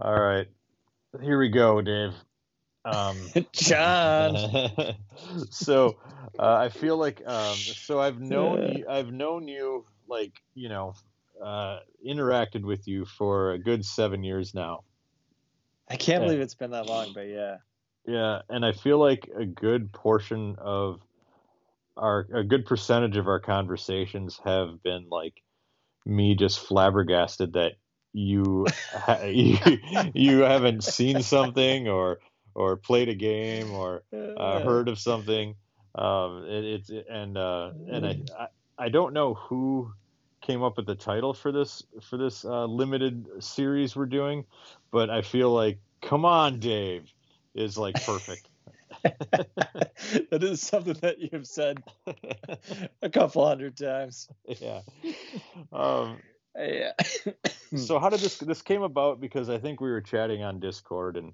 All right, here we go, Dave. Um, John. so uh, I feel like um, so I've known you, I've known you like you know uh, interacted with you for a good seven years now. I can't Yeah. believe it's been that long, but yeah. Yeah, and I feel like a good portion of our a good percentage of our conversations have been like me just flabbergasted that you ha- you, you haven't seen something or or played a game or uh, heard of something. Um, it, it's and uh, and I, I I don't know who came up with the title for this for this uh, limited series we're doing, but I feel like come on, Dave, is like perfect. that is something that you've said a couple hundred times. yeah. Um, Yeah. so how did this this came about? Because I think we were chatting on Discord and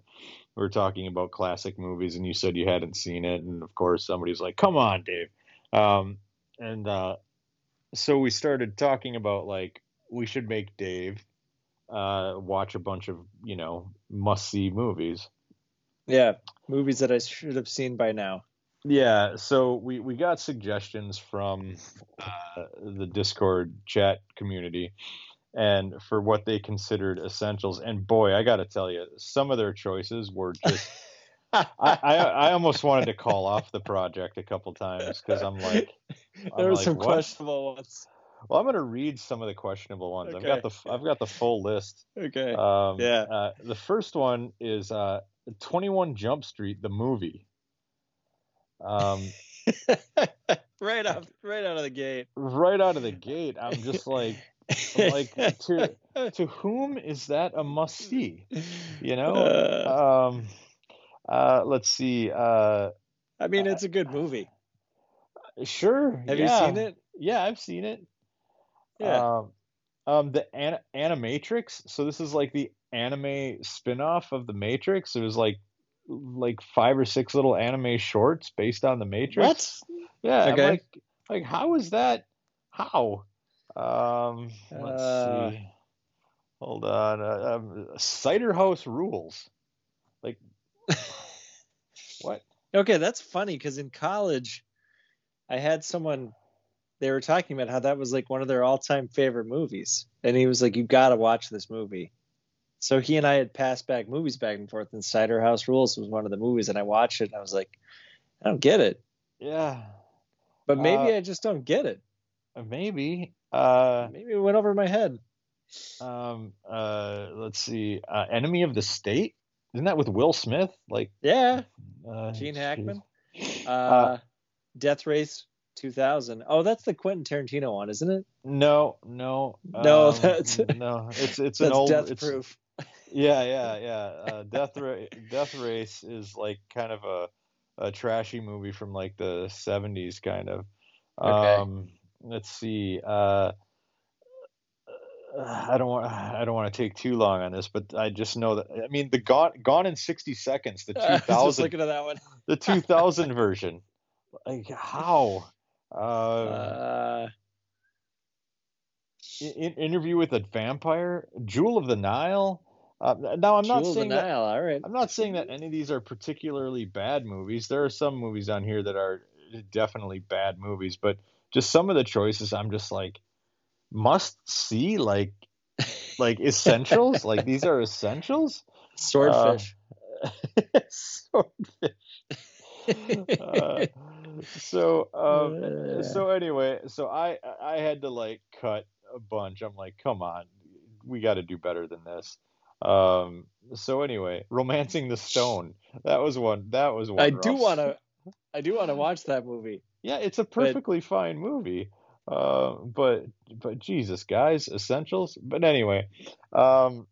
we were talking about classic movies, and you said you hadn't seen it, and of course somebody's like, "Come on, Dave," um, and uh, so we started talking about like we should make Dave uh, watch a bunch of you know must see movies. yeah. Movies that I should have seen by now. Yeah, so we, we got suggestions from uh, the Discord chat community and for what they considered essentials. And boy, I got to tell you, some of their choices were just. I, I, I almost wanted to call off the project a couple times because I'm like, there I'm were like, some what? questionable ones. Well, I'm going to read some of the questionable ones. Okay. I've got the I've got the full list. Okay. Um, Yeah. Uh, the first one is uh, 21 Jump Street, the movie. Um, right off right out of the gate. right out of the gate, I'm just like, like to to whom is that a must see? You know. Uh, Um, uh, let's see. Uh, I mean, it's a good movie. sure. Have yeah. you seen it? Yeah, I've seen it. Yeah. Um, um, the an- Animatrix. So this is like the anime spin-off of the Matrix. It was like like five or six little anime shorts based on the Matrix. what? Yeah. Okay. like, like how is that? How? Um, let's Uh. see. Hold on. Uh, um, Cider House Rules. Like, what? Okay, that's funny because in college, I had someone. They were talking about how that was like one of their all-time favorite movies, and he was like, "You've got to watch this movie." So he and I had passed back movies back and forth, and Cider House Rules was one of the movies, and I watched it, and I was like, "I don't get it," Yeah, but maybe Uh, I just don't get it. maybe. Uh, Maybe it went over my head. um, uh, let's see. Uh, Enemy of the State. Isn't that with Will Smith? Like, Yeah, uh, Gene. Hackman. Uh, Uh, Death Race 2000. Oh, that's the Quentin Tarantino one, isn't it? No, no, No, um, that's- no. It's it's an old. Death it's, Proof. Yeah, yeah, yeah. Uh, Death Ra- Death Race is like kind of a a trashy movie from like the '70s, kind of. Okay. Um, let's see. Uh, I don't want I don't want to take too long on this, but I just know that I mean the Gone Gone in 60 Seconds, the I just 2000 looking at that one. the 2000 version. Like how? Uh, Uh, in, interview with a vampire, Jewel of the Nile. Uh, now I'm not Jewel saying that All right. I'm not saying that any of these are particularly bad movies. There are some movies on here that are definitely bad movies, but just some of the choices I'm just like must see like like essentials. like these are essentials. Swordfish. Swordfish. Uh, so um Uh. so anyway, so I I had to like cut a bunch. I'm like, come on, we got to do better than this. Um. So anyway, romancing the stone. That was one. That was one. I do want to. I do want to watch that movie. Yeah, it's a perfectly fine movie. Uh, but but Jesus, guys, essentials. But anyway, um.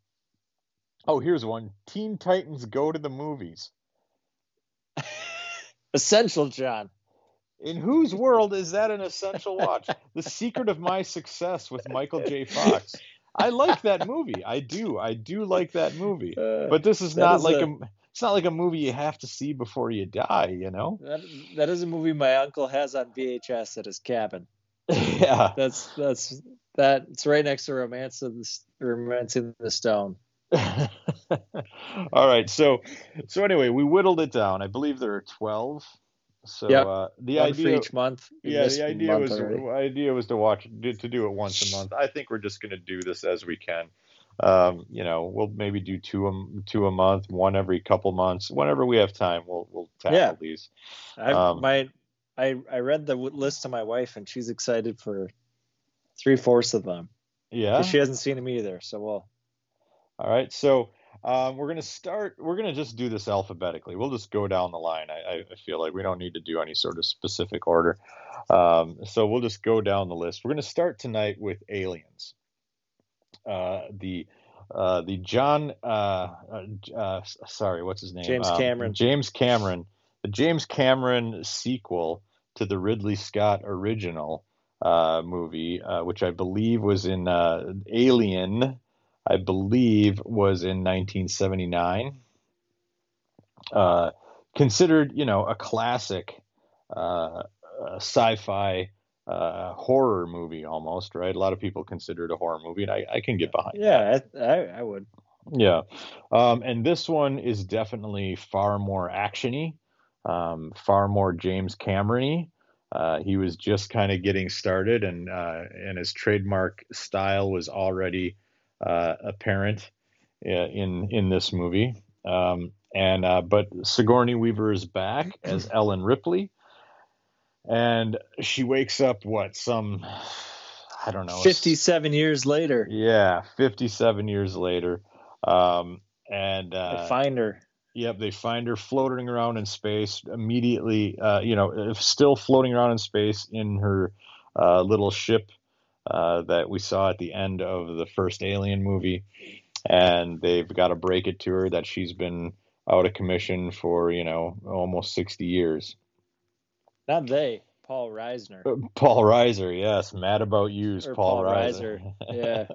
Oh, here's one. Teen Titans Go to the Movies. Essential, John. In whose world is that an essential watch? the Secret of My Success with Michael J. Fox. I like that movie. I do. I do like that movie. Uh, But this is not is like a- a, it's not like a movie you have to see before you die, you know? that, that is a movie my uncle has on VHS at his cabin. yeah. That's that's that. It's right next to Romance of the Romance in the Stone. All right, so so anyway, we whittled it down. I believe there are twelve. So Yep. uh, the One idea, each month. Yeah, the idea was already. idea was to watch to do it once a month. I think we're just going to do this as we can. Um, you know, we'll maybe do two a two a month, one every couple months, whenever we have time. We'll we'll tackle Yeah. these. I Um, my I I read the list to my wife and she's excited for three fourths of them. Yeah, She hasn't seen them either, so we'll. All right, so um, we're gonna start. We're gonna just do this alphabetically. We'll just go down the line. I, I feel like we don't need to do any sort of specific order. Um, so we'll just go down the list. We're gonna start tonight with Aliens. Uh, the uh, the John. Uh, uh, uh, sorry, what's his name? James Um, Cameron. James Cameron. The James Cameron sequel to the Ridley Scott original uh, movie, uh, which I believe was in uh, Alien. I believe was in 1979. Uh, considered, you know, a classic uh, uh, sci-fi uh, horror movie almost, right? A lot of people consider it a horror movie, and I, I can get behind. Yeah, I, I, I would. Yeah, um, and this one is definitely far more actiony, um, far more James Cameron-y. Uh, he was just kind of getting started, and uh, and his trademark style was already uh, apparent uh, in in this movie. Um, and uh, but Sigourney Weaver is back as Ellen Ripley, and she wakes up what some I don't know Fifty-seven years later, yeah, 57 years later. Um, and uh, find her. yep, they find her floating around in space immediately, uh, you know, still floating around in space in her uh, little ship uh, that we saw at the end of the first Alien movie. And they've got to break it to her that she's been out of commission for, you know, almost 60 years. Not they. Paul Reisner. Paul Reiser, yes, mad about you's Or Paul, Paul Reiser. Yeah.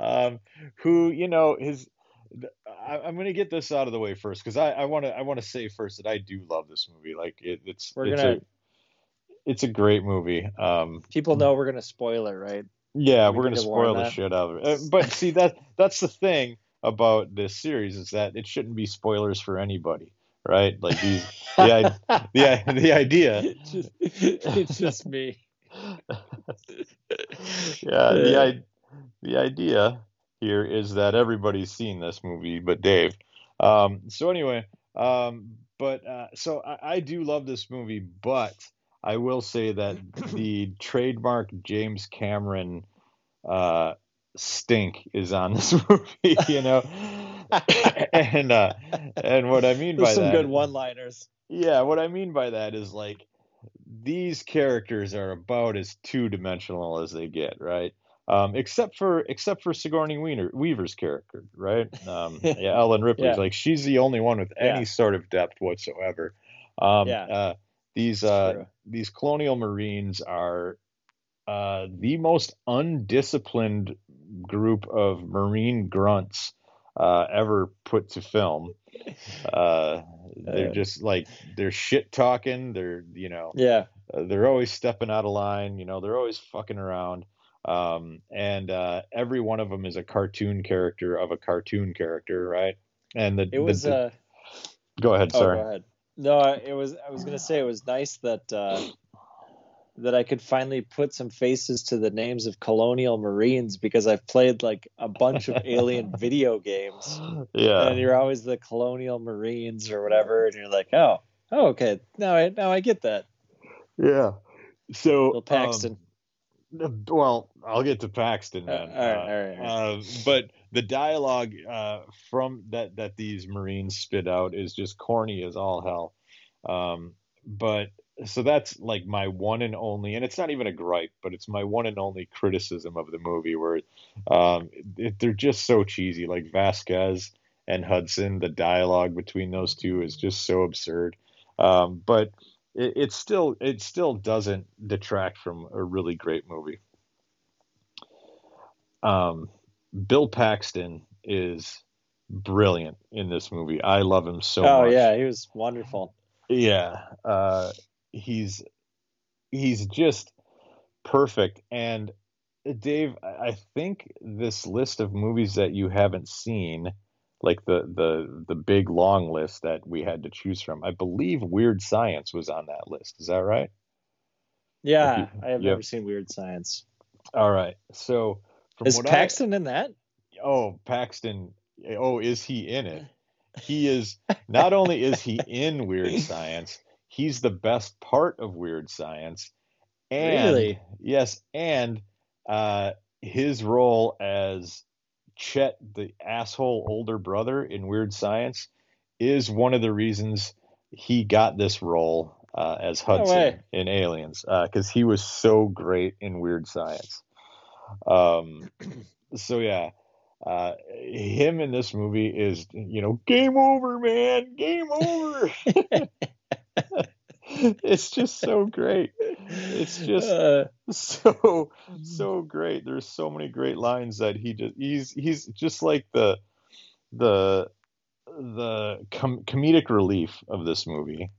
um, who you know his. I, I'm going to get this out of the way first because I want to I want to say first that I do love this movie. Like it, it's We're it's gonna- a it's a great movie. Um, People know we're gonna spoil it, right? yeah, We we're going to to spoil the that. shit out of it. Uh, but see that that's the thing about this series is that it shouldn't be spoilers for anybody, right? Like these the the the idea it's, just, it's just me. yeah, the I, the idea here is that everybody's seen this movie, but Dave. Um, so anyway, um, but uh, so I, I do love this movie, but I will say that the trademark James Cameron uh, stink is on this movie, you know, and uh, and what I mean by There's some that, good one-liners. yeah, what I mean by that is like these characters are about as two dimensional as they get, right? Um, except for except for Sigourney Weaver, Weaver's character, right? Um, yeah, Ellen Ripley's Yeah. like she's the only one with any Yeah. sort of depth whatsoever. Um, Yeah. uh, these uh, these colonial marines are uh, the most undisciplined group of marine grunts uh, ever put to film. Uh, they're just like they're shit talking. They're you know Yeah. uh, they're always stepping out of line. You know they're always fucking around. Um, and uh, every one of them is a cartoon character of a cartoon character, right? And the It was. the, uh, go ahead, oh, sorry. go ahead. No, it was. I was gonna say it was nice that uh, that I could finally put some faces to the names of colonial marines because I've played like a bunch of alien video games, Yeah, and you're always the colonial marines or whatever, and you're like, oh, oh, okay, now I now I get that. yeah. So Bill Paxton. um, Well, I'll get to Paxton, Uh, man. all right, all right, Uh, but the dialogue uh, from that that these Marines spit out is just corny as all hell. Um, but so that's like my one and only, and it's not even a gripe, but it's my one and only criticism of the movie, where um, it, they're just so cheesy. Like Vasquez and Hudson, the dialogue between those two is just so absurd. Um, but it, it still it still doesn't detract from a really great movie. Um, Bill Paxton is brilliant in this movie. I love him so oh much. yeah, he was wonderful. Yeah, uh, he's he's just perfect, and Dave, I think this list of movies that you haven't seen, like the the the big long list that we had to choose from, I believe Weird Science was on that list. Is that right? Yeah, you- I have you have- never seen Weird Science. All right. So from Is what I- Paxton in that? oh Paxton oh is he in it he is not only is he in weird science he's the best part of weird science and Really? yes and uh his role as chet the asshole older brother in weird science is one of the reasons he got this role uh, as hudson way. in aliens because he was so great in weird science um so yeah uh, him in this movie is, you know, game over, man, game over. it's just so great. It's just Uh, so so great. There's so many great lines that he just he's he's just like the the the com- comedic relief of this movie.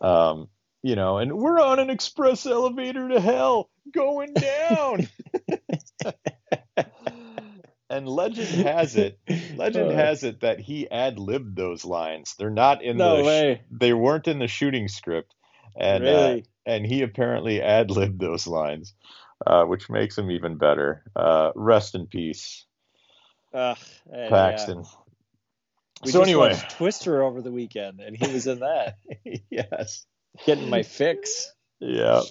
Um, you know, and we're on an express elevator to hell going down. and legend has it, legend uh, has it that he ad libbed those lines. They're not in no the way. they weren't in the shooting script, and uh, really? And he apparently ad libbed those lines, uh, which makes him even better. Uh, rest in peace, Ugh, Paxton. yeah. We so anyway, watched Twister over the weekend, and he was in that, yes, getting my fix. yeah,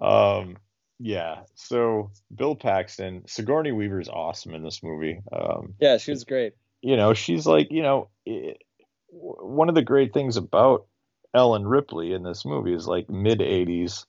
um, yeah. So Bill Paxton, Sigourney Weaver is awesome in this movie. Um, Yeah, she was great. you know, she's like, you know, it, one of the great things about Ellen Ripley in this movie is like mid 80s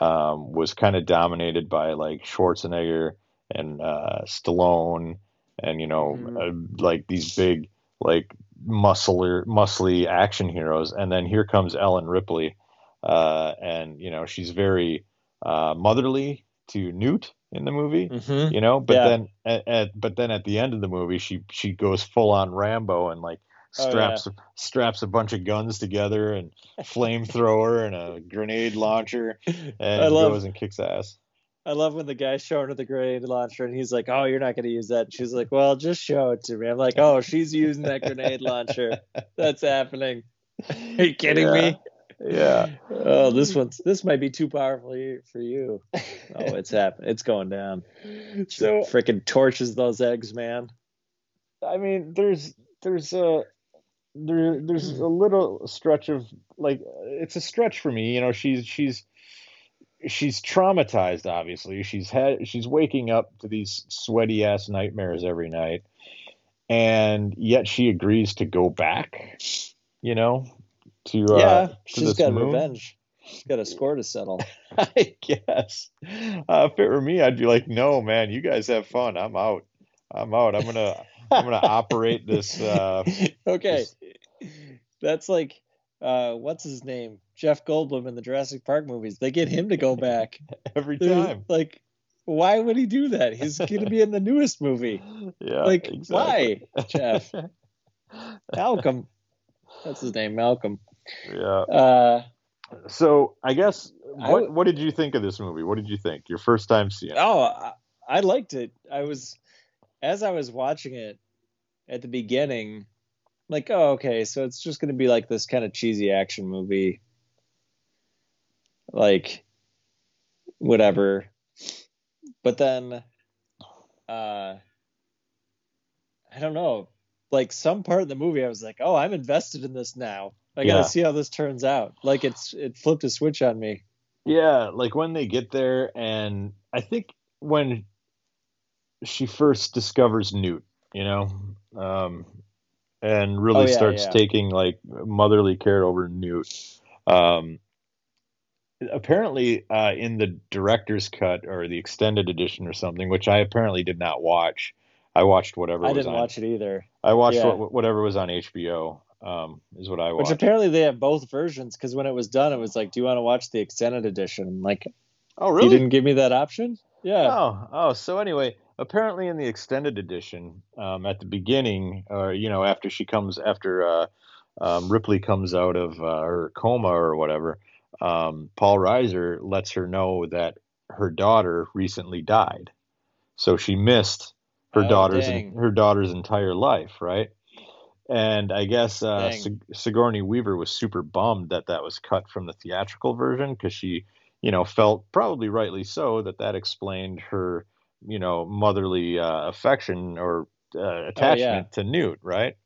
um, was kind of dominated by like Schwarzenegger and uh, Stallone and, you know, Mhm. uh, like these big, like muscular, muscly action heroes. And then here comes Ellen Ripley. Uh, and, you know, she's very uh, motherly to Newt in the movie Mm-hmm. you know but Yeah. then at, at but then at the end of the movie she she goes full on rambo and like Oh, straps straps a bunch of guns together and flamethrower and a grenade launcher and I love- goes and kicks ass I love when the guy's showing her the grenade launcher, and he's like, "Oh, you're not going to use that." And she's like, "Well, just show it to me." I'm like, "Oh, she's using that grenade launcher. That's happening." Are you kidding me? yeah Oh, this one's this might be too powerful for you. Oh, it's happening. It's going down. so freaking torches those eggs, man. i mean there's there's a there, there's a little stretch of like it's a stretch for me you know she's she's she's traumatized obviously. She's had she's waking up to these sweaty ass nightmares every night and yet she agrees to go back you know to uh yeah, to she's got moon. revenge. She's got a score to settle. i guess. Uh, if it were me i'd be like no man you guys have fun. I'm out. I'm out. I'm gonna i'm gonna operate this uh okay, this- that's like, uh, what's his name? Jeff Goldblum in the Jurassic Park movies. They get him to go back. every There's- time Like, why would he do that? He's going to be in the newest movie. yeah Like, exactly. why, Jeff? Malcolm. That's his name, Malcolm. yeah Uh, So I guess what w- what did you think of this movie? What did you think? Your first time seeing it? Oh, I, I liked it. I was as I was watching it at the beginning, like, oh, okay, so it's just going to be like this kind of cheesy action movie, like whatever. But then, uh, I don't know. Like some part of the movie, I was like, oh, I'm invested in this now. I gotta Yeah. see how this turns out. Like it's it flipped a switch on me. Yeah, like when they get there, and I think when she first discovers Newt, you know, um, and really Oh, yeah, starts yeah. taking like motherly care over Newt. Um, apparently, uh, in the director's cut or the extended edition or something, which I apparently did not watch. I watched whatever I was didn't on. watch it either. I watched yeah. what, whatever was on HBO. Um, is what I watched. Which apparently they have both versions because when it was done, it was like, "Do you want to watch the extended edition?" I'm like, oh, really? you didn't give me that option. Yeah. Oh, oh. So anyway, apparently in the extended edition, um, at the beginning, or you know, after she comes, after uh, um, Ripley comes out of uh, her coma or whatever, um, Paul Reiser lets her know that her daughter recently died, so she missed her Oh, daughter's dang. her daughter's entire life, right? And I guess uh, Sig- Sigourney Weaver was super bummed that that was cut from the theatrical version because she, you know, felt probably rightly so that that explained her, you know, motherly uh, affection or uh, attachment to Newt, right?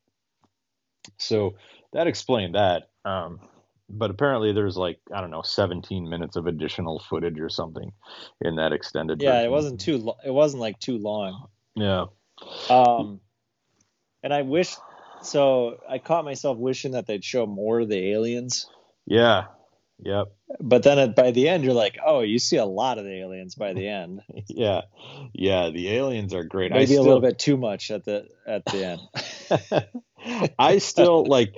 So that explained that. Um, but apparently there's like I don't know 17 minutes of additional footage or something in that extended. Yeah, it wasn't too. Lo- it wasn't like too long. Yeah. Um, and I wish. So I caught myself wishing that they'd show more of the aliens. Yeah. Yep. But then at, by the end, you're like, oh, you see a lot of the aliens by the end. Yeah. Yeah. The aliens are great. I Maybe still, a little bit too much at the at the end. I still like.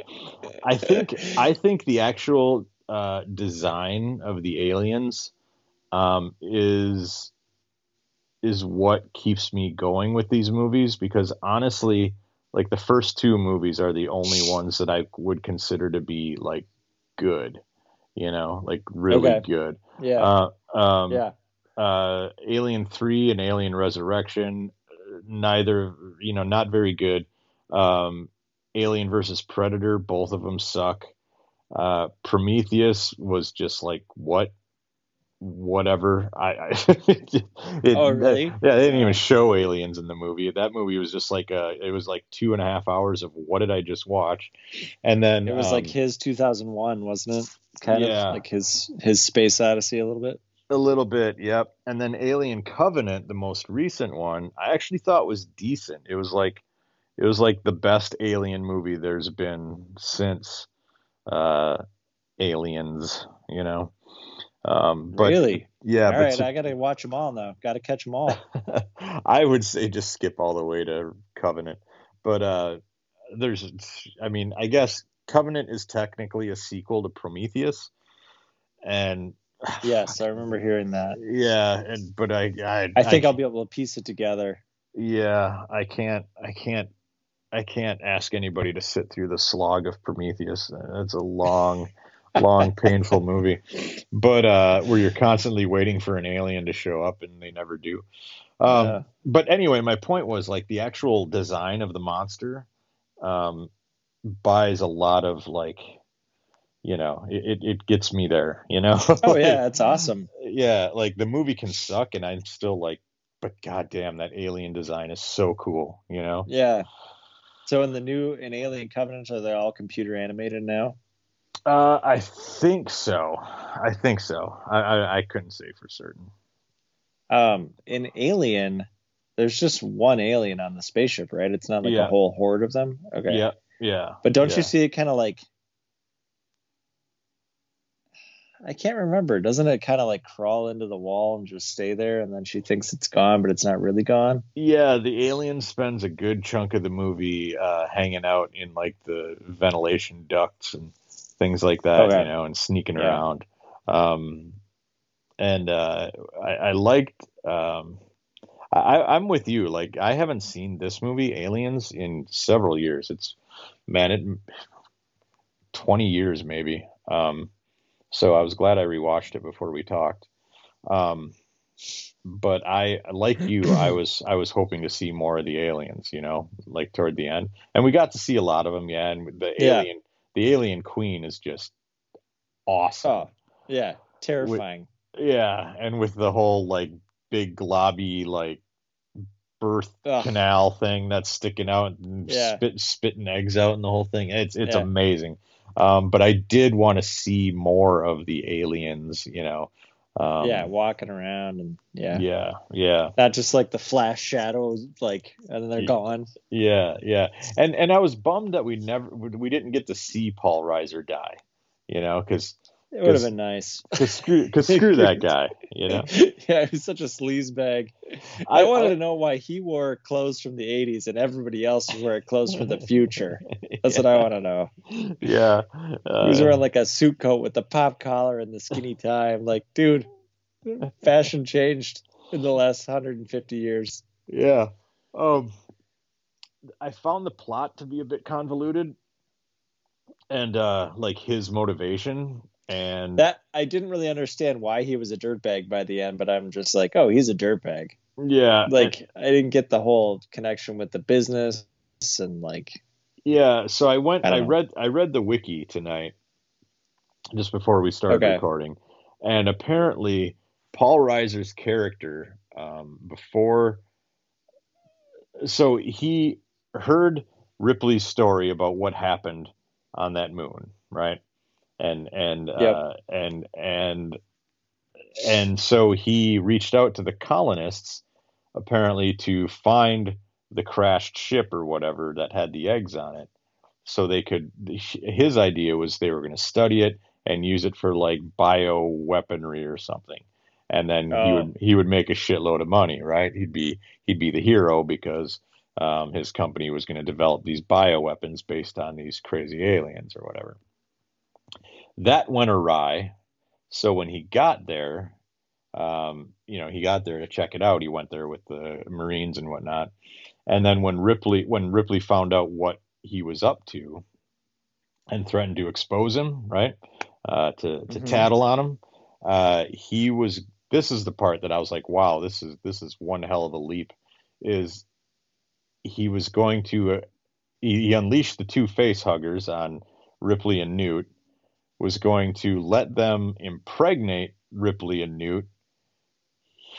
I think. I think the actual uh, design of the aliens um, is is what keeps me going with these movies because honestly, like the first two movies are the only ones that I would consider to be like good. You know, like really Okay. good. Yeah, Uh, um, yeah, uh, Alien Three and Alien Resurrection, neither you know not very good. Um, Alien versus Predator, both of them suck. Uh, Prometheus was just like what, whatever. I, I it, Oh, really? Yeah, they didn't even show aliens in the movie. That movie was just like uh it was like two and a half hours of what did I just watch, and then it was like um, his 2001, wasn't it? Kind Yeah. of like his his space odyssey a little bit. A little bit, yep. And then Alien Covenant, the most recent one, I actually thought was decent. It was like it was like the best alien movie there's been since uh Aliens, you know. Um but really? yeah, all but right, to- I got to watch them all now. Got to catch them all. I would say just skip all the way to Covenant. But uh there's I mean, I guess Covenant is technically a sequel to Prometheus. And yes, I remember hearing that. yeah, and but I I I think I'll be able to piece it together. Yeah, I can't. I can't. I can't ask anybody to sit through the slog of Prometheus. It's a long, long, painful movie. But uh, where you're constantly waiting for an alien to show up and they never do. Um, Yeah. But anyway, my point was like the actual design of the monster um, buys a lot of like, you know, it, it, it gets me there. You know. Oh yeah, it's awesome. yeah, like the movie can suck, and I'm still like, but goddamn, that alien design is so cool, you know? Yeah. So in the new in Alien Covenant, are they all computer animated now? Uh, I think so. I think so. I, I, I couldn't say for certain. Um, in Alien, there's just one alien on the spaceship, right? It's not like Yeah. a whole horde of them. Okay. Yeah, yeah. But don't yeah. you see it kind of like? I can't remember. Doesn't it kind of like crawl into the wall and just stay there, and then she thinks it's gone, but it's not really gone? Yeah, the alien spends a good chunk of the movie uh, hanging out in like the ventilation ducts and things like that, Okay. you know, and sneaking Yeah. around. Um, and uh, I, I liked. Um, I, I'm with you. Like, I haven't seen this movie, Aliens, in several years. It's man, it twenty years maybe. Um, so I was glad I rewatched it before we talked. Um, but I, like you, I was I was hoping to see more of the aliens. You know, like toward the end, and we got to see a lot of them. Yeah, and the Yeah. alien, the alien queen is just awesome. Oh, yeah, terrifying. Yeah, and with the whole like big globby like birth Ugh. canal thing that's sticking out and Yeah. spit spitting eggs out and the whole thing. It's it's Yeah. amazing. Um, but I did want to see more of the aliens, you know. Um, yeah, walking around and yeah. yeah, yeah, not just like the flash shadows, like and then they're Ye- gone. yeah, yeah. And and I was bummed that we never we didn't get to see Paul Reiser die, you know, because It would have been nice. because screw because screw that guy, you know. yeah, he's such a sleaze bag. I, wanted to know why he wore clothes from the '80s and everybody else was wearing clothes from the future. That's what I want to know. yeah. Uh, He was wearing like a suit coat with the pop collar and the skinny tie. I'm like, dude, fashion changed in the last 150 years. Yeah. Um, I found the plot to be a bit convoluted, and uh, like his motivation. And that I didn't really understand why he was a dirtbag by the end, but I'm just like, oh, he's a dirtbag. yeah, Like I didn't get the whole connection with the business and like Yeah, so I went. I I, read. I read the wiki tonight, just before we started Okay. recording, and apparently Paul Reiser's character um, before. So he heard Ripley's story about what happened on that moon, right? And and Yep. uh, and and and so he reached out to the colonists, apparently to find the crashed ship or whatever that had the eggs on it so they could his idea was they were going to study it and use it for like bio weaponry or something and then he Oh. would he would make a shitload of money right he'd be he'd be the hero because um, his company was going to develop these bio weapons based on these crazy aliens or whatever that went awry so when he got there um, you know he got there to check it out he went there with the marines and whatnot and then when Ripley when Ripley found out what he was up to and threatened to expose him, right? Uh, to to Mhm. tattle on him, uh, he was this is the part that I was like, wow, this is this is one hell of a leap. Is he was going to uh, he, he unleashed the two face huggers on Ripley and Newt, was going to let them impregnate Ripley and Newt,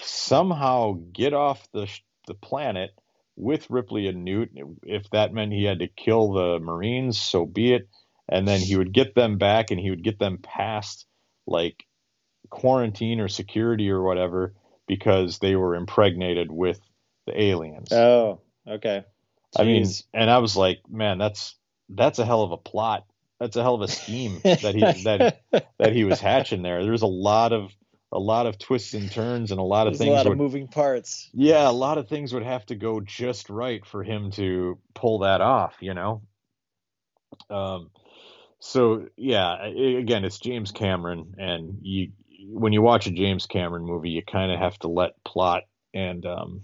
somehow get off the sh- the planet with Ripley and Newt. If that meant he had to kill the Marines, so be it. And then he would get them back, and he would get them past like quarantine or security or whatever because they were impregnated with the aliens. oh, okay. I mean, and I was like, man, that's that's a hell of a plot. That's a hell of a scheme that he that that he was hatching there. There's a lot of a lot of twists and turns and a lot of There's a lot would, of moving parts. yeah, a lot of things would have to go just right for him to pull that off, you know. Um, so yeah, again, it's James Cameron, and you when you watch a James Cameron movie, you kind of have to let plot and um,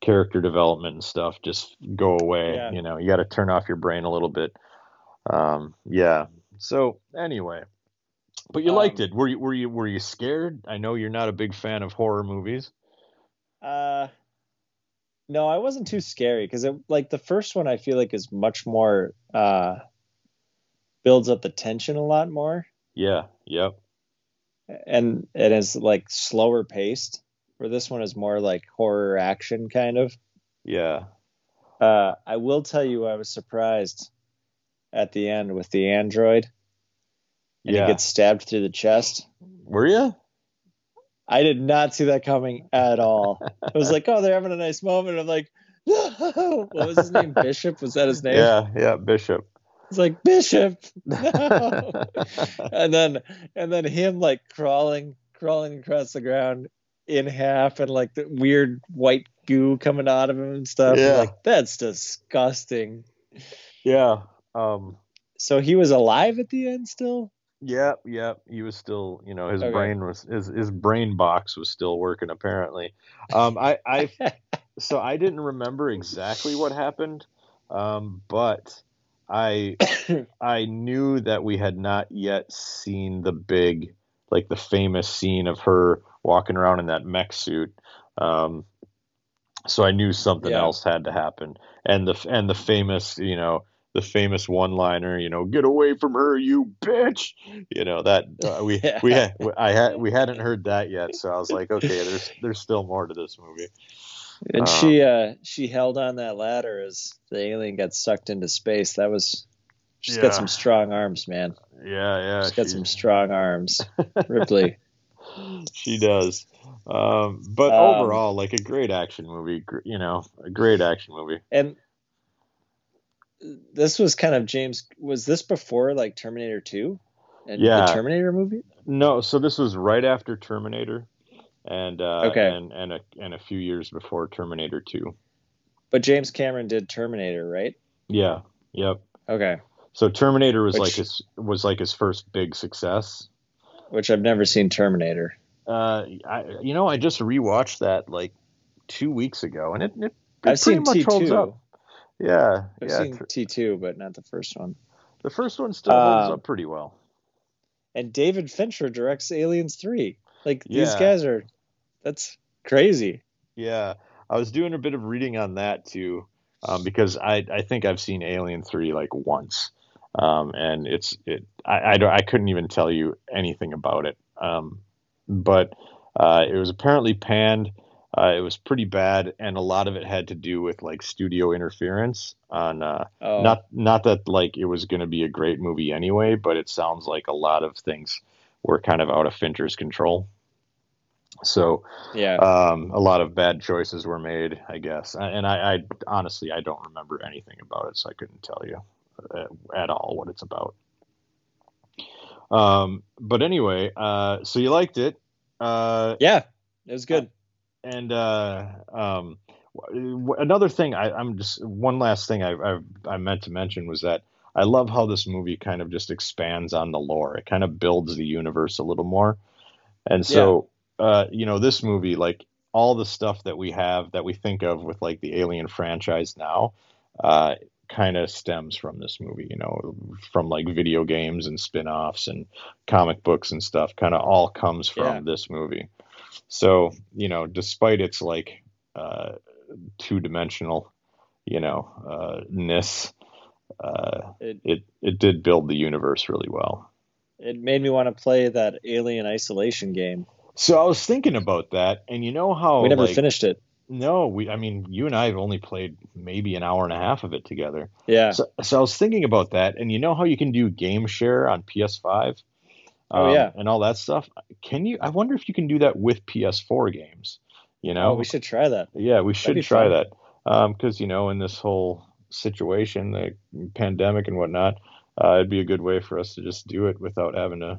character development and stuff just go away. Yeah. You know, you got to turn off your brain a little bit. Um, yeah. So anyway, but you liked Um, it. Were you were you were you scared? I know you're not a big fan of horror movies. Uh, no, I wasn't too scary because it like the first one I feel like is much more uh builds up the tension a lot more Yeah. Yep. and it is like slower paced. Where this one is more like horror action kind of. Yeah. Uh, I will tell you, I was surprised at the end with the android, and Yeah. he gets stabbed through the chest. Were you? I did not see that coming at all. I was like, oh, they're having a nice moment. I'm like, no. What was his name? Bishop? Was that his name? Yeah. Yeah. Bishop. It's like Bishop. No. and then and then him like crawling, crawling across the ground in half, and like the weird white goo coming out of him and stuff. Yeah. Like that's disgusting. yeah. Um. So he was alive at the end still. Yeah. Yeah. He was still, you know, his Okay. brain was his his brain box was still working apparently. Um. I I so I didn't remember exactly what happened. Um. But I I knew that we had not yet seen the big, like the famous scene of her walking around in that mech suit. Um, so I knew something Yeah. else had to happen, and the and the famous, you know, the famous one-liner, you know, get away from her, you bitch. You know that uh, we Yeah. we had I had we hadn't heard that yet, so I was like, okay, there's there's still more to this movie. And Uh. she uh she held on that ladder as the alien got sucked into space. That was she's Yeah. got some strong arms, man. Yeah, yeah, She's got she- some strong arms. Ripley. she does. Um, but Um, overall, like a great action movie, you know, a great action movie. And this was kind of James was this before like Terminator 2? And Yeah. the Terminator movie? No, so this was right after Terminator, and uh, Okay. and and a and a few years before Terminator Two. But James Cameron did Terminator, right? Yeah, yep. Okay. So Terminator was Which- like his was like his first big success. Which I've never seen Terminator. Uh, I you know I just rewatched that like two weeks ago, and it it, it I've pretty seen much holds T2. up. Yeah, I've yeah. seen ter- T2, but not the first one. the first one still holds Um, up pretty well. and David Fincher directs Aliens Three. Like these guys are, that's crazy. Yeah, I was doing a bit of reading on that too, um, because I I think I've seen Alien Three like once, um, and it's it I I, don't, I couldn't even tell you anything about it, um, but uh, it was apparently panned. Uh, it was pretty bad, and a lot of it had to do with like studio interference on uh, Oh, not not that like it was going to be a great movie anyway, but it sounds like a lot of things were kind of out of Fincher's control. So yeah. um, a lot of bad choices were made, I guess. And I, I honestly I don't remember anything about it, so I couldn't tell you uh, at all what it's about. Um, but anyway, uh, so you liked it, uh, yeah, it was good. And uh, um, another thing I, I'm just one last thing I, I I meant to mention was that I love how this movie kind of just expands on the lore. It kind of builds the universe a little more, and so uh, you know this movie like all the stuff that we have that we think of with like the Alien franchise now. Uh, kind of stems from this movie, you know, from like video games and spin-offs and comic books and stuff, kind of all comes from Yeah. this movie. So, you know, despite its like uh, two-dimensional, you know, uh, ness, uh, It it it did build the universe really well. it made me want to play that Alien Isolation game. So I was thinking about that, and you know how we never like, finished it. No, we. I mean, you and I have only played maybe an hour and a half of it together. Yeah. So, so I was thinking about that, and you know how you can do game share on PS5, Oh, yeah. and all that stuff. Can you? I wonder if you can do that with PS4 games. You know, oh, we should try that. yeah, we should try fun. that because you know, in this whole situation, the pandemic and whatnot, uh, it'd be a good way for us to just do it without having to,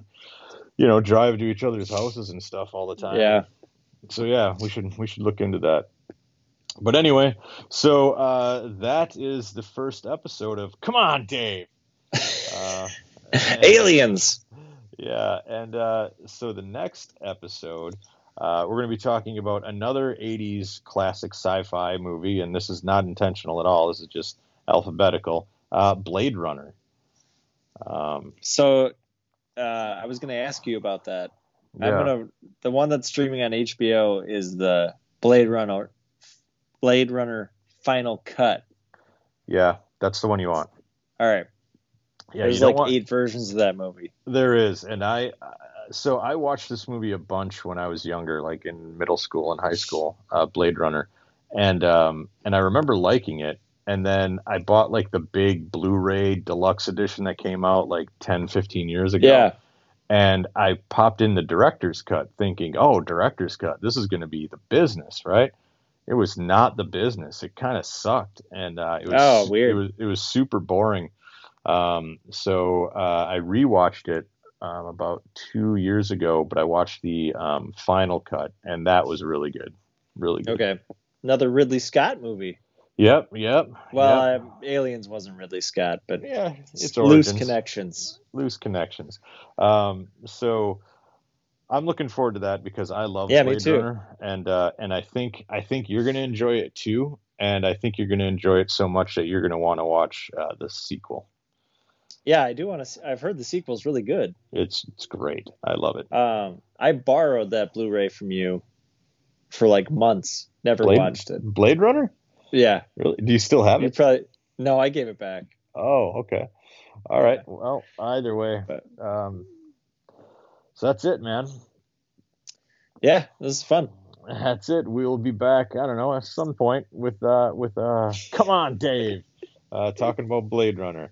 you know, drive to each other's houses and stuff all the time Yeah. so yeah, we should we should look into that. But anyway, so uh, that is the first episode of Come On, Dave. Uh, Aliens. Yeah, and uh, so the next episode, uh, we're going to be talking about another '80s classic sci-fi movie, and this is not intentional at all. This is just alphabetical. Uh, Blade Runner. Um, So, uh, I was going to ask you about that. I'm yeah. gonna. The one that's streaming on HBO is the Blade Runner, Blade Runner Final Cut. yeah, that's the one you want. All right. Yeah, There's like want- eight versions of that movie. There is, and I uh, so I watched this movie a bunch when I was younger, like in middle school and high school, uh, Blade Runner, and um, and I remember liking it. And then I bought like the big Blu-ray deluxe edition that came out like 10, 15 years ago. Yeah. And I popped in the director's cut thinking, oh, director's cut, this is going to be the business, right? It was not the business. It kind of sucked, and uh, it was Oh, weird. It was it was super boring. Um, so uh, I rewatched it um, about two years ago, but I watched the um, final cut, and that was really good, really good. Okay. Another Ridley Scott movie. Yep. Yep. Well, yep. um, Aliens wasn't Ridley Scott, but yeah, it's loose connections. loose connections. Um, so I'm looking forward to that because I love Yeah, me too. Runner, and uh, and I think I think you're going to enjoy it too, and I think you're going to enjoy it so much that you're going to want to watch uh, the sequel. Yeah, I do want to. I've heard the sequel's really good. It's it's great. I love it. Um, I borrowed that Blu-ray from you for like months. Never Blade, watched it. Blade Runner? Yeah, Really? Do you still have you it? probably. No, I gave it back. Oh, okay. All right. Well, either way, But- um, so that's it, man. Yeah, this is fun. That's it. We will be back. I don't know at some point with uh with uh. Come on, Dave. Uh, talking about Blade Runner.